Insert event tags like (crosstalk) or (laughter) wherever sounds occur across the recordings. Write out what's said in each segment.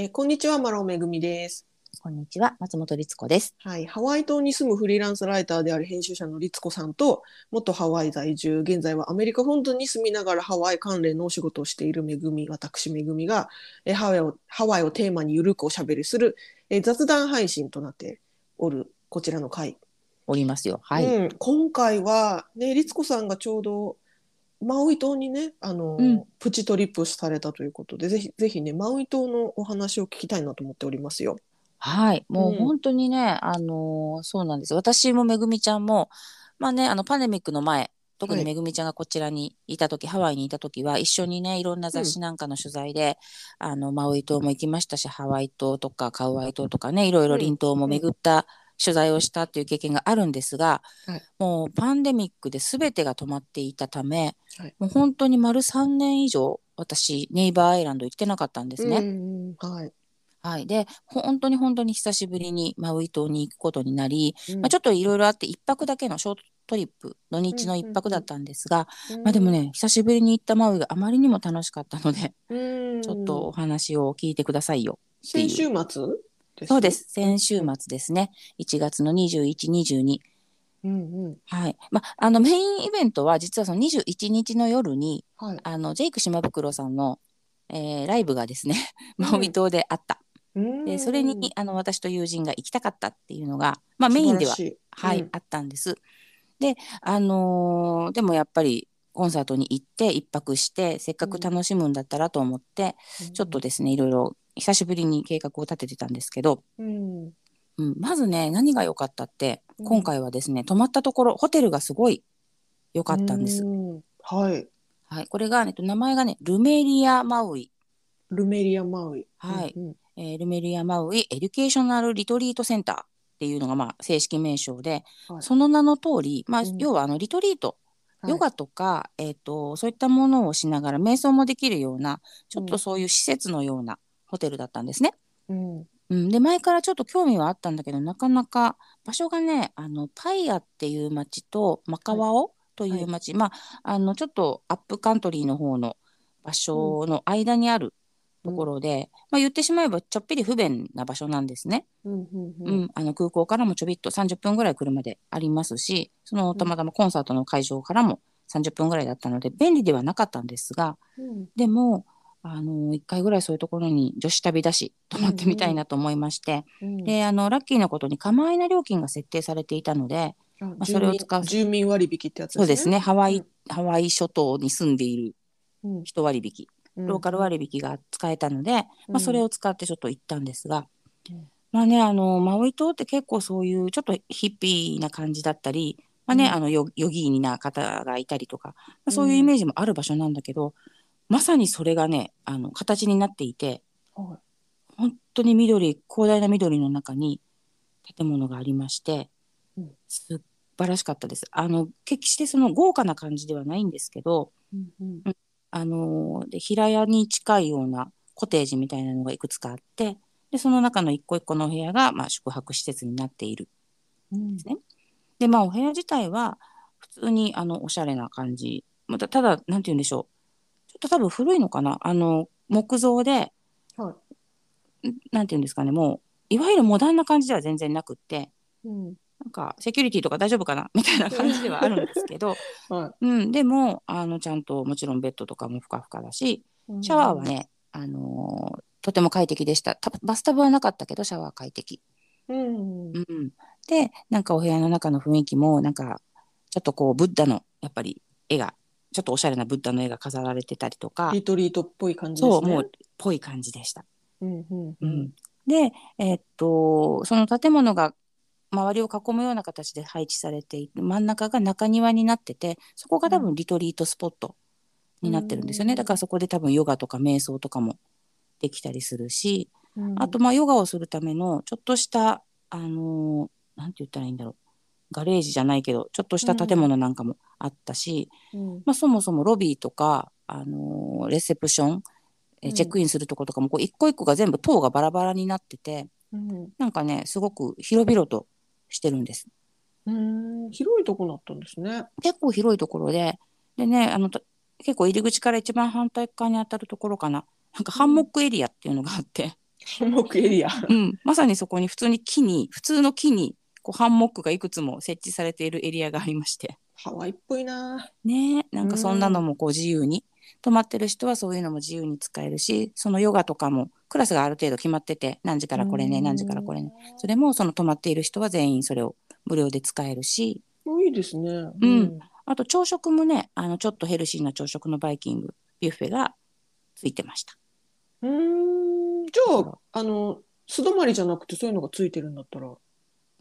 えーこんにちは、マロめぐみです。こんにちは、松本律子です。はい、ハワイ島に住むフリーランスライターである編集者の律子さんと、元ハワイ在住、現在はアメリカ本土に住みながらハワイ関連のお仕事をしているめぐみ、私めぐみが、えーハワイをハワイをテーマにゆるくおしゃべりする、えー雑談配信となっておるこちらの回。おりますよ。はい。うん、今回は、ね、律子さんがちょうどマウイ島にね、あの、うんプチトリップされたということで、ぜひ、ぜひね、マウイ島のお話を聞きたいなと思っておりますよ。はい。もううん本当にね、あのーそうなんです。私もめぐみちゃんも、まあね、あの、パンデミックの前、特にはいめぐみちゃんがこちらにいた時、ハワイにいた時は、一緒にね、いろんな雑誌なんかの取材で、あの、マウイ島も行きましたし、ハワイ島とかカウアイ島とかね、いろいろ林島も巡った取材をしたっていう経験があるんですが、はい。もうパンデミックで全てが止まっていたため、はい。もう本当に丸3年以上、私、ネイバーアイランド行ってなかったんですね。うんうんはい。はい、で本当に本当に久しぶりにマウイ島に行くことになり、うん。まあ、ちょっといろいろあって1泊だけのショートトリップ土日の1泊だったんですが、まあ、でも、ね久しぶりに行ったマウイがあまりにも楽しかったので、うん。ちょっとお話を聞いてくださいよ。先週末？そうです。先週末ですね。1月の2122うんうん。はい。まあ、あのメインイベントは実はその21日の夜にはい。あのジェイク島袋さんの、えーライブがですねうん。マウイ島であった。うん。でそれにあの私と友人が行きたかったっていうのが、まあ、メインでは、はいうんあったんです。で、あのーでもやっぱりコンサートに行って一泊してせっかく楽しむんだったらと思って、ちょっとですねいろいろ久しぶりに計画を立ててたんですけど、うん。うん、まずね何が良かったってうん。今回はですね、泊まったところホテルがすごい良かったんです。うん。はい。はい、これが、えっと、名前がねルメリア・マウイ。ルメリアマウイ。はい。うんうん。えールメリア・マウイ・エデュケーショナル・リトリート・センターっていうのがまあ正式名称で、はい。その名の通り、まあうん。要はあのリトリート、はい。ヨガとか、えー、とそういったものをしながら瞑想もできるようなちょっとそういう施設のようなホテルだったんですね。うん。うん、で前からちょっと興味はあったんだけどなかなか場所がねあのパイアっていう町とマカワオという町、まああのちょっとアップカントリーの方の場所の間にあるところで、まあ、言ってしまえばちょっぴり不便な場所なんですね。うんうんううん。んあの空港からもちょびっと30分ぐらい車でありますしそのたまたまコンサートの会場からも30分ぐらいだったので便利ではなかったんですがうん。でもあの1回ぐらいそういうところに女子旅だし泊まってみたいなと思いまして、うん。であのラッキーなことに構いな料金が設定されていたのでああそれを使う住民割引ってやつそうですね。ハワイ、うん。ハワイ諸島に住んでいるうん。人割引ローカル割引が使えたので、まあ、それを、を使ってちょっと行ったんですが、うん。まあねあのマウイ島って結構そういうちょっとヒッピーな感じだったり、まあねうん。あのヨヨギーニな方がいたりとか、まあ、そういうイメージもある場所なんだけど、まさにそれがねあの形になっていては本当に緑広大な緑の中に建物がありまして、うん。素晴らしかったです。あの決してその豪華な感じではないんですけど、いうん。あのーで平屋に近いようなコテージみたいなのがいくつかあってでその中の一個一個のお部屋が、まあ、宿泊施設になっているうんですね。でまあお部屋自体は普通にあのおしゃれな感じ。またただなんて言うんでしょうちょっと多分古いのかな？あの木造ではい。んなんて言うんですかね？もういわゆるモダンな感じでは全然なくってうん。なんかセキュリティとか大丈夫かな？(laughs) みたいな感じではあるんですけど、(laughs) はうん、でもあのちゃんともちろんベッドとかもふかふかだしいシャワーはね、あのーとても快適でした。たバスタブはなかったけど、シャワー快適。うん。うん、で、なんかお部屋の中の雰囲気も、なんか、ちょっとこう、ブッダの、やっぱり絵が、ちょっとおしゃれなブッダの絵が飾られてたりとか、リトリートっぽい感じですね。そう、もう、ぽい感じでした。うんうんううん。んで、えーっと、その建物が、周りを囲むような形で配置されていて、真ん中が中庭になってて、そこが多分リトリートスポットになってるんですよね。うん。だからそこで多分ヨガとか瞑想とかもできたりするし、うん。あとまあヨガをするためのちょっとしたあのーなんて言ったらいいんだろうガレージじゃないけどちょっとした建物なんかもあったし、うん。まあ、そもそもロビーとか、あのーレセプションえうん。チェックインするとことかもこう一個一個が全部塔がバラバラになっててうん。なんかねすごく広々としてるんです。うん。広いとこだったんですね。結構広いところででねあのと結構入り口から一番反対側に当たるところかな。なんかハンモックエリアっていうのがあって、ハンモックエリア。うん、まさにそこに普通に木に普通の木にこうハンモックがいくつも設置されているエリアがありましてハワイっぽいな。ねえなんかそんなのもこう自由に泊まってる人はそういうのも自由に使えるしそのヨガとかもクラスがある程度決まってて何時からこれね何時からこれねそれもその泊まっている人は全員それを無料で使えるしうん。いいですね。うんあと朝食もねあのちょっとヘルシーな朝食のバイキングビュッフェがついてました。うん。じゃあ、あの、素泊まりじゃなくてそういうのがついてるんだったら、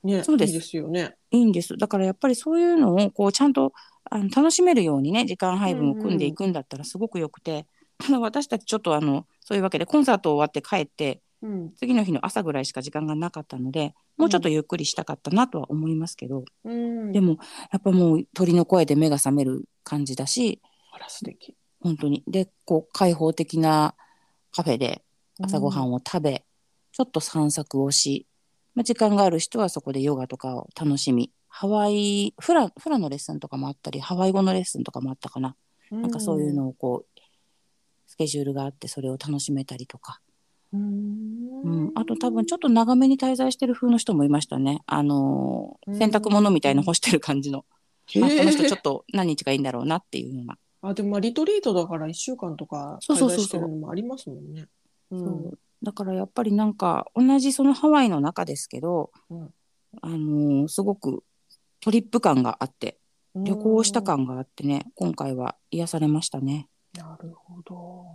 ね、そうですいいですよね。いいんですだからやっぱりそういうのをこうちゃんとあの楽しめるようにね時間配分を組んでいくんだったらすごくよくて、ただ私たちちょっとあのそういうわけでコンサート終わって帰ってうん。次の日の朝ぐらいしか時間がなかったのでもうちょっとゆっくりしたかったなとは思いますけど、うん。でもやっぱもう鳥の声で目が覚める感じだしあら、素敵。本当にでこう開放的なカフェで朝ごはんを食べ、ちょっと散策をし、まあ、時間がある人はそこでヨガとかを楽しみ。ハワイフラフラのレッスンとかもあったりハワイ語のレッスンとかもあったかな、うん、なんかそういうのをこうスケジュールがあってそれを楽しめたりとか、うん。うん、あと多分ちょっと長めに滞在してる風の人もいましたね。あのーうん。洗濯物みたいの干してる感じの、へあこの人えちょっと何日がいいんだろうなっていうような、あ、でもまあリトリートだから1週間とか滞在してるのもありますもんね。だからやっぱりなんか同じそのハワイの中ですけど、うんあのーすごくトリップ感があって旅行した感があってね今回は癒されましたね。なるほど。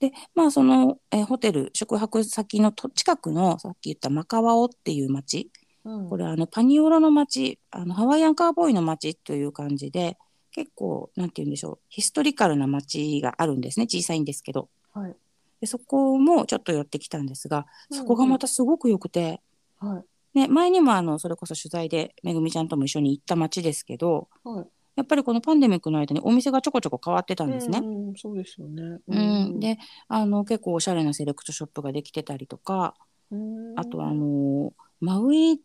でまあその、えーホテル宿泊先のと近くのさっき言ったマカワオっていう町うんこれあのパニオラの町あのハワイアンカーボーイの町という感じで結構なんて言うんでしょうヒストリカルな町があるんですね小さいんですけどはい。でそこもちょっと寄ってきたんですがそこがまたすごく良くて、はい。ね、前にもあのそれこそ取材でめぐみちゃんとも一緒に行った町ですけどはい。やっぱりこのパンデミックの間にお店がちょこちょこ変わってたんですね。うん、そうですよね。うん。であの結構おしゃれなセレクトショップができてたりとかうん。あとあのマウイク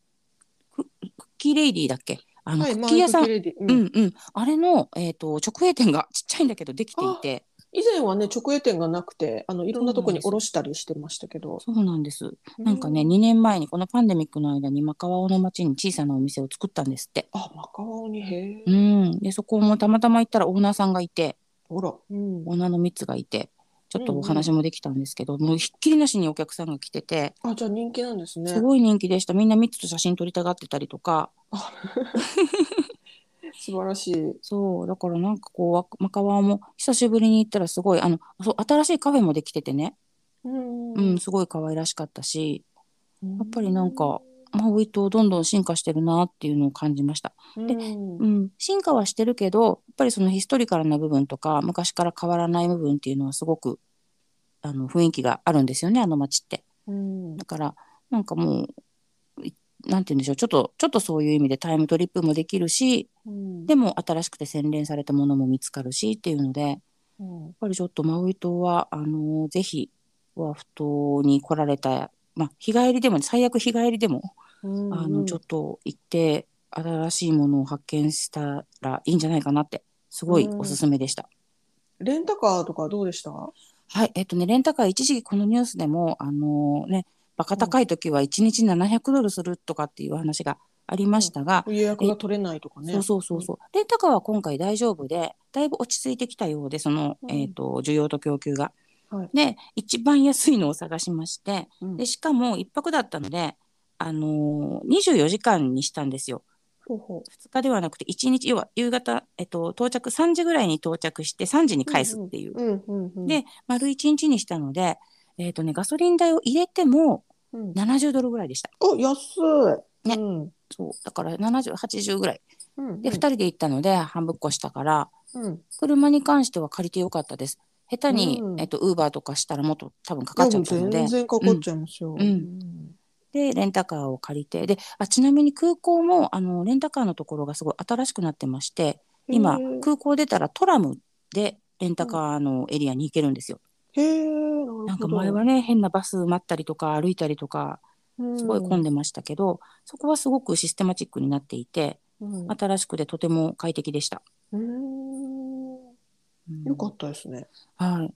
クッキーレイディーだっけ？あの、はい、クッキー屋さん、ううん。んうん、あれの、えー、と直営店がちっちゃいんだけどできていて以前はね、直営店がなくて、あのいろんなとこに卸したりしてましたけど。そうなんです。なんかね2年前にこのパンデミックの間にマカワオの町に小さなお店を作ったんですって。あ、マカワオに、へえ。うん、でそこもたまたま行ったらオーナーさんがいて。ほら。うん。オーナーの3つがいて。ちょっとお話もできたんですけど、もうひっきりなしにお客さんが来てて。あ、じゃあ人気なんですね。すごい人気でした。みんな3つと写真撮りたがってたりとか素晴らしい。そうだからなんかこうわマカワオも久しぶりに行ったらすごいあのそう新しいカフェもできててね、うんうん、すごい可愛らしかったしややっぱりなんか、マウイ島どんどん進化してるなっていうのを感じました。でうんうん、進化はしてるけどやっぱりそのヒストリカルな部分とか昔から変わらない部分っていうのはすごくあの雰囲気があるんですよねあの街って。うんだからなんかもういなんて言うんでしょう。ちょっとちょっとそういう意味でタイムトリップもできるしうん。でも新しくて洗練されたものも見つかるしっていうのでやっうんぱりちょっとマウイ島はあのぜひオアフ島に来られた、まあ、日帰りでも最悪日帰りでも、うん。あのちょっと行って新しいものを発見したらいいんじゃないかなってすごいおすすめでした。レンタカーとかどうでした？はい、えっとね、レンタカー一時期このニュースでも、あのね、バカ高い時は1日700ドルするとかっていう話がありましたが、予約が取れないとかね。そうそうそうそう、レンタカーは今回大丈夫で、だいぶ落ち着いてきたようで、その、うんえっ、と、需要と供給が。はいで、一番安いのを探しまして、うんで、しかも一泊だったので、あのー、24時間にしたんですよ。ほうほ2日ではなくて1日、要は夕方、えっと、到着3時ぐらいに到着して3時に返すっていう。ううんうんうん、で、丸1日にしたので、えっ、とね、ガソリン代を入れてもうん、70ドルぐらいでした。お安い。ねうんそう。だから70、80ぐらい。うん、で、2人で行ったので半分っこしたから、うん、車に関しては借りてよかったです。下手に、うんえっと、ウーバーとかしたらもっと多分かかっちゃったので全、然かかっちゃいますよ。うんうんで、レンタカーを借りて、で、あ、ちなみに空港も、あの、レンタカーのところがすごい新しくなってまして、今空港出たらトラムでレンタカーのエリアに行けるんですよ。へえ、なんか前はね、変なバス待ったりとか歩いたりとか、すごい混んで、でましたけど、そこはすごくシステマチックになっていて、うん新しくてとても快適でした。うんうんよかったですね。はい。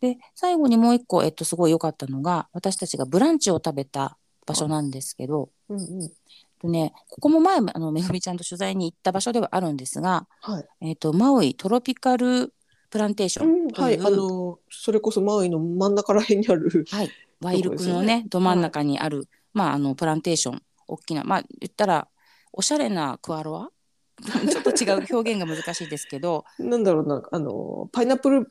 で最後にもう一個、えっと、すごい良かったのが私たちがブランチを食べた場所なんですけど、うんうん。とね、ここも前あのめぐみちゃんと取材に行った場所ではあるんですが、はい。えっとマウイトロピカルプランテーショうん、はいあの、それこそマウイの真ん中ら辺にある。(laughs) はい、ワイルクとこですよね。のねど真ん中にある、まああのプランテーション大きなまあ言ったらおしゃれなクアロア？(laughs) ちょっと違う表現が難しいですけど、(laughs) なんだろうな、あの、パイナップル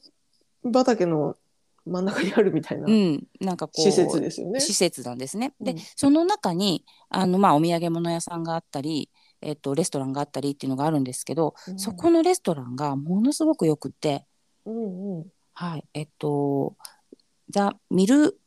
畑の真ん中にあるみたいなうん、なんかこう施設ですよね。施設なんですね。で、うん。その中にあの、まあ、お土産物屋さんがあったり、えっと、レストランがあったりっていうのがあるんですけど、うん。そこのレストランがものすごくよくって、うんうん。はい、えっと、ザ・ミル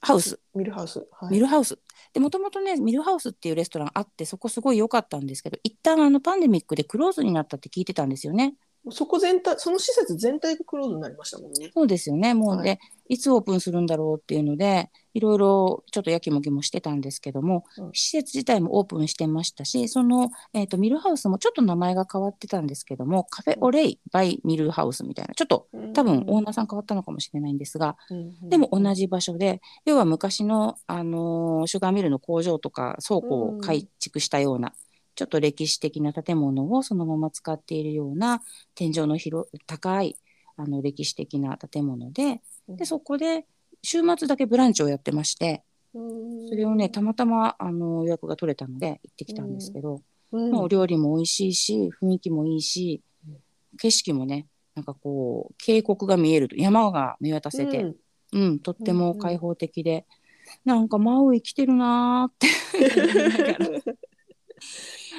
ハウス、ミルハウス。はい。ミルハウス。で、もともとね、ミルハウスっていうレストランあって、そこすごい良かったんですけど、一旦あのパンデミックでクローズになったって聞いてたんですよね。そこ全体、その施設全体がクローズになりましたもんね。そうですよね。もうはいで、い、つオープンするんだろうっていうので、いろいろちょっとやきもきもしてたんですけども、うん施設自体もオープンしてましたし、その、えっ、と、ミルハウスもちょっと名前が変わってたんですけども、カフェオレイバイミルハウスみたいな、ちょっと多分オーナーさん変わったのかもしれないんですが、でも同じ。じ場所で、要は昔の、あのーシュガーミルの工場とか倉庫を改築したような、ちょっと歴史的な建物をそのまま使っているような天井の広高いあの歴史的な建物ででそこで週末だけブランチをやってましてそれをねたまたまあの予約が取れたので行ってきたんですけど、うん、もうお料理も美味しいし雰囲気もいいし景色もねなんかこう渓谷が見えると山が見渡せて、うん。うん、とっても開放的で、なんかマウイ来てるなーって。(laughs)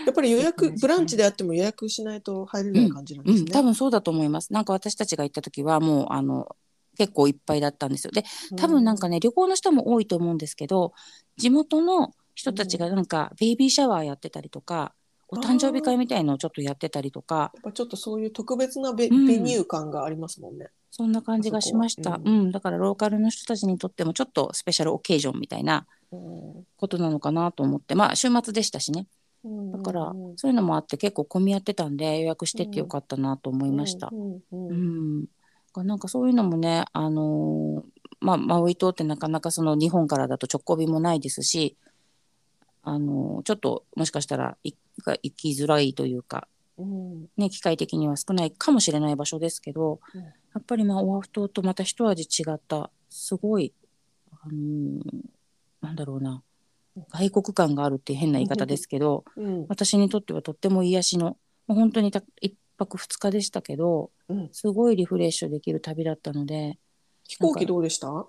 やっぱり予約、(laughs) ブランチであっても予約しないと入れない感じなんですね。うん、多分そうだと思います。なんか私たちが行った時はもうあの結構いっぱいだったんですよ。で多分なんかね旅行の人も多いと思うんですけど地元の人たちがなんかベイビーシャワーやってたりとかお誕生日会みたいのをちょっとやってたりとかやっぱちょっとそういう特別なベ,、うん。ベニュー感がありますもんね。そんな感じがしました。あそうこん、だからローカルの人たちにとってもちょっとスペシャルオケージョンみたいなうん。ことなのかなと思って。まあ週末でしたしね。だからうんそういうのもあって結構混み合ってたんで予約してってよかったなと思いました。うんうんううん。ん、なんかそういうのもね、あのーまあ、マウイ島ってなかなかその日本からだと直行便もないですし、あのーちょっともしかしたら行きづらいというか、うん。ね、機械的には少ないかもしれない場所ですけど、うん。やっぱりまあオアフ島とまた一味違ったすごい、あのーなんだろうな外国感があるって変な言い方ですけど、うん。私にとってはとっても癒しの本当にた一泊二日でしたけどうん。すごいリフレッシュできる旅だったので飛行機どうでした？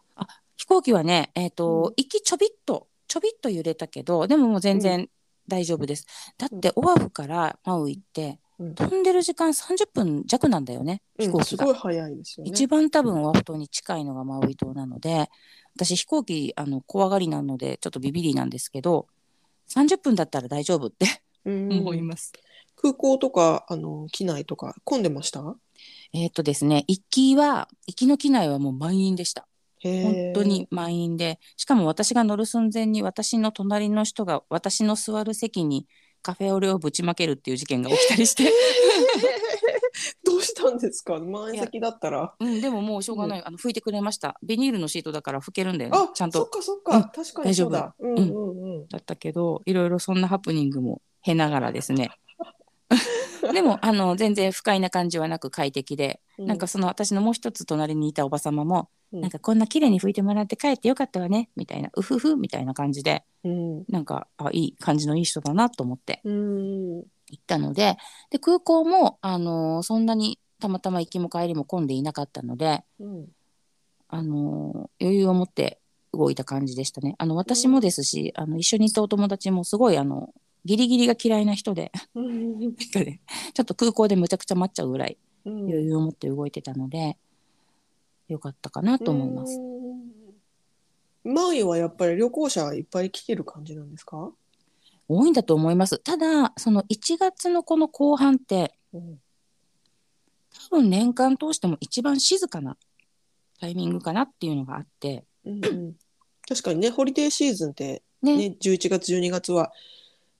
飛行機はね、えーとうん。行きちょびっとちょびっと揺れたけどでももう全然大丈夫です、だってオアフからマウイってうん。飛んでる時間30分弱なんだよね飛行うん機が、すごい早いですよね。一番多分オアフ島に近いのがマウイ島なので私飛行機あの怖がりなのでちょっとビビりなんですけど30分だったら大丈夫ってうん。(laughs) 思います。空港とかあの機内とか混んでました？えっ、とですね、行きは、行きの機内はもう満員でした。へ本ー当に満員で、しかも私が乗る寸前に私の隣の人が私の座る席にカフェオレをぶちまけるっていう事件が起きたりして、(laughs) どうしたんですか？満員席だったら。うん、でももうしょうがない、あの拭いてくれました。ビニールのシートだから拭けるんだよねあ、ちゃんと。そっかそっか、うん確かにそうだ。うん丈うんうん。だったけど、いろいろそんなハプニングも経ながらですね。(laughs) でもあの全然不快な感じはなく快適で、なんかその私のもう一つ隣にいたおば様も、うん。なんかこんな綺麗に拭いてもらって帰ってよかったわねみたいなうふふみたいな感じでうん。なんかあいい感じのいい人だなと思ってうん。行ったのでで空港も、あのーそんなにたまたま行きも帰りも混んでいなかったので、うん。あのー余裕を持って動いた感じでしたね。あの私もですし、あの一緒に行ったお友達もすごいあのギリギリが嫌いな人で。うん。なんかねちょっと空港でむちゃくちゃ待っちゃうぐらいうん。余裕を持って動いてたので、よかったかなと思います。うん。マウイはやっぱり旅行者いっぱい来てる感じなんですか、多いんだと思います。ただその1月のこの後半ってうん。多分年間通しても一番静かなタイミングかなっていうのがあって、うんうん。確かにねホリデーシーズンって、ねね、11月12月は、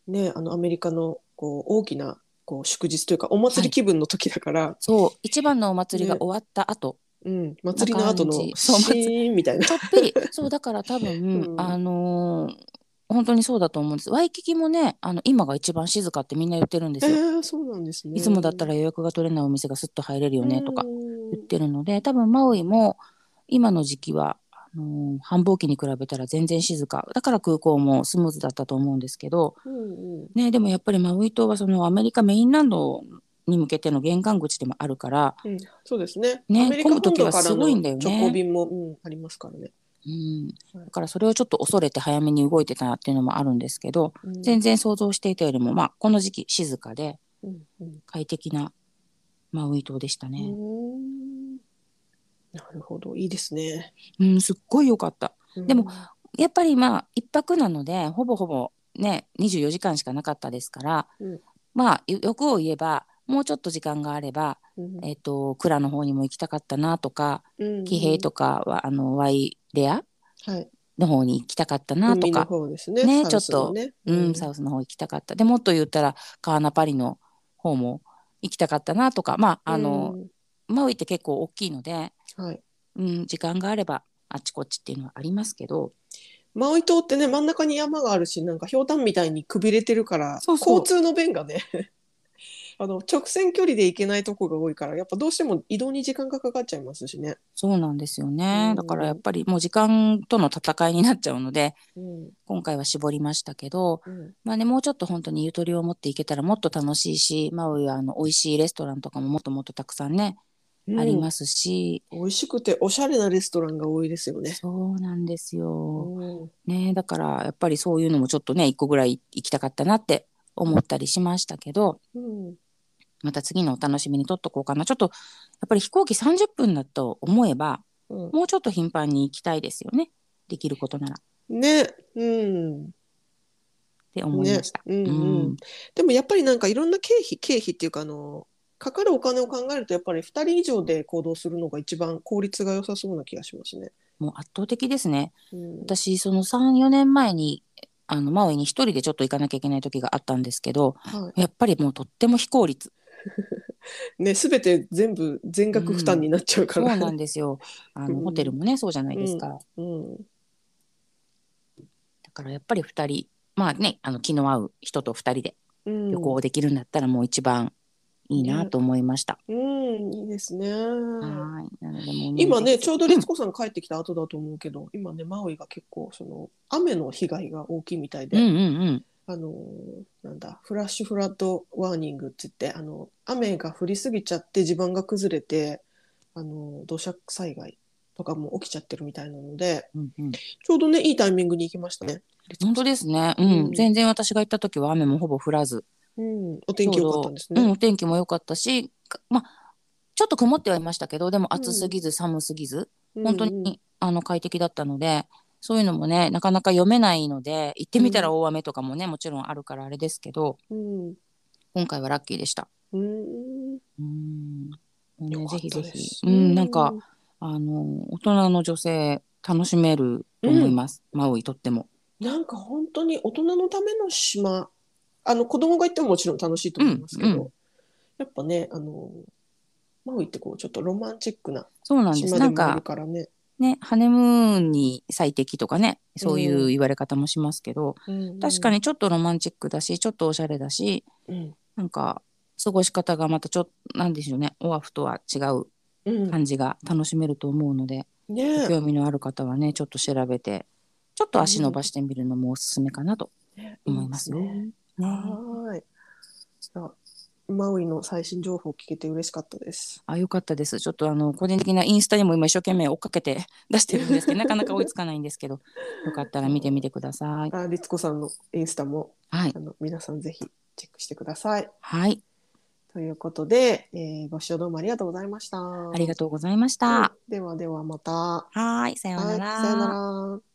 ね、あのアメリカのこう大きなこう祝日というかお祭り気分の時だから、そう。一番のお祭りが終わった後。うん、祭りの後のな感じそうシーンみたいな。ちょっぴり。そうだから多分、(laughs) うん。あのー本当にそうだと思うんです。ワイキキもねあの今が一番静かってみんな言ってるんですえよ、ー、そうなんですね。いつもだったら予約が取れないお店がスッと入れるよねとかうん。言ってるので多分マウイも今の時期はあのー繁忙期に比べたら全然静か。だから空港もスムーズだったと思うんですけど、うんうん。ね、でもやっぱりマウイ島はそのアメリカメインランドに向けての玄関口でもあるから、うん、そうですね。ね混む時はすごいんだよね。直行便も、うん、ありますからね。うん、だからそれをちょっと恐れて早めに動いてたっていうのもあるんですけどうん。全然想像していたよりも、まあ、この時期静かで快適なマウイ島でしたうね。んなるほど、いいですね。うん、すっごい良かった。でもうんやっぱりまあ一泊なのでほぼほぼね24時間しかなかったですから、うん。まあよ欲を言えばもうちょっと時間があれば、うん。えっと蔵の方にも行きたかったなとかうん騎兵とかはあのワイレアはい、の方に行きたかったなとか、方ですね。ねサウスのね。うん、サウスの方行きたかった。でもっと言ったらカーナパリの方も行きたかったなとかまああの、マウイって結構大きいので、うんはい。うん、時間があればあっちこっちっていうのはありますけど。マウイ島ってね真ん中に山があるしなんかひょうたんみたいにくびれてるから交通の便がね (laughs) あの直線距離で行けないとこが多いからやっぱどうしても移動に時間がかかっちゃいますしね。そうなんですよね、うん。だからやっぱりもう時間との戦いになっちゃうのでうん。今回は絞りましたけど、うん。まあね、もうちょっと本当にゆとりを持っていけたらもっと楽しいしマウイはあの美味しいレストランとかももっともっとたくさんね、ありますし。美味しくておしゃれなレストランが多いですよね。そうなんですよ、うん。ね、だからやっぱりそういうのもちょっとね一個ぐらい行きたかったなって思ったりしましたけど。うん。また次のお楽しみにとっとこうかな。ちょっとやっぱり飛行機30分だと思えばうん。もうちょっと頻繁に行きたいですよね。できることなら。っね、うん、て思いました。ね。うんうん。うん。でもやっぱりなんかいろんな経費経費っていうかあのかかるお金を考えるとやっぱり2人以上で行動するのが一番効率が良さそうな気がしますね。もう圧倒的ですね。うん。私その34年前にあのマウイに一人でちょっと行かなきゃいけない時があったんですけどはやっぱりもうとっても非効率。い、(laughs) ね全て全部全額負担になっちゃうから、そうなんですよ。あの、うん。ホテルもねそうじゃないですか、うん。だからやっぱり2人まあねあの気の合う人と2人でうん、旅行できるんだったらもう一番いいなと思いました。うんいいですね。はい。なのでもう今ねちょうど律子さん帰ってきた後だと思うけど、(laughs) 今ねマウイが結構その雨の被害が大きいみたいで、うんうんうん。あのなんだフラッシュフラッドワーニングって言ってあの雨が降りすぎちゃって地盤が崩れてあの土砂災害とかも起きちゃってるみたいなのでうんうん。ちょうどねいいタイミングに行きましたね。本当ですね、うん。うん。全然私が行った時は雨もほぼ降らずうん、お天気良かったんですね。うん、お天気も良かったしかまあちょっと曇ってはいましたけどでも暑すぎず寒すぎず、本当に、あの快適だったのでそういうのもねなかなか読めないので行ってみたら大雨とかもね、もちろんあるからあれですけどうん。うん今回はラッキーでした。うん。うん。ねぜひぜひ。うん、なんかあの大人の女性楽しめると思います、マウイとっても。なんか本当に大人のための島あの子供が行ってももちろん楽しいと思いますけど、うんうやっぱねあのマウイってこうちょっとロマンチックな島でもあるからね。ねハネムーンに最適とかねそういう言われ方もしますけど、確かに、にちょっとロマンチックだしちょっとおしゃれだしうん。なんか過ごし方がまたちょっとなんでしょうねオアフとは違ううん。感じが楽しめると思うので、ね。興味のある方はねちょっと調べてちょっと足伸ばしてみるのもおすすめかなと思いますね。いいですねねはーい。じゃあマウイの最新情報聞けて嬉しかったです。あ、よかったです。ちょっとあの個人的なインスタにも今一生懸命追っかけて出してるんですけど、(laughs) なかなか追いつかないんですけど、よかったら見てみてください。あ、律子さんのインスタもはいあ。の皆さんぜひチェックしてください。はい。ということで、えーご視聴どうもありがとうございました。ありがとうございました。はいではではまた。はい。さようなら。はい、さようなら。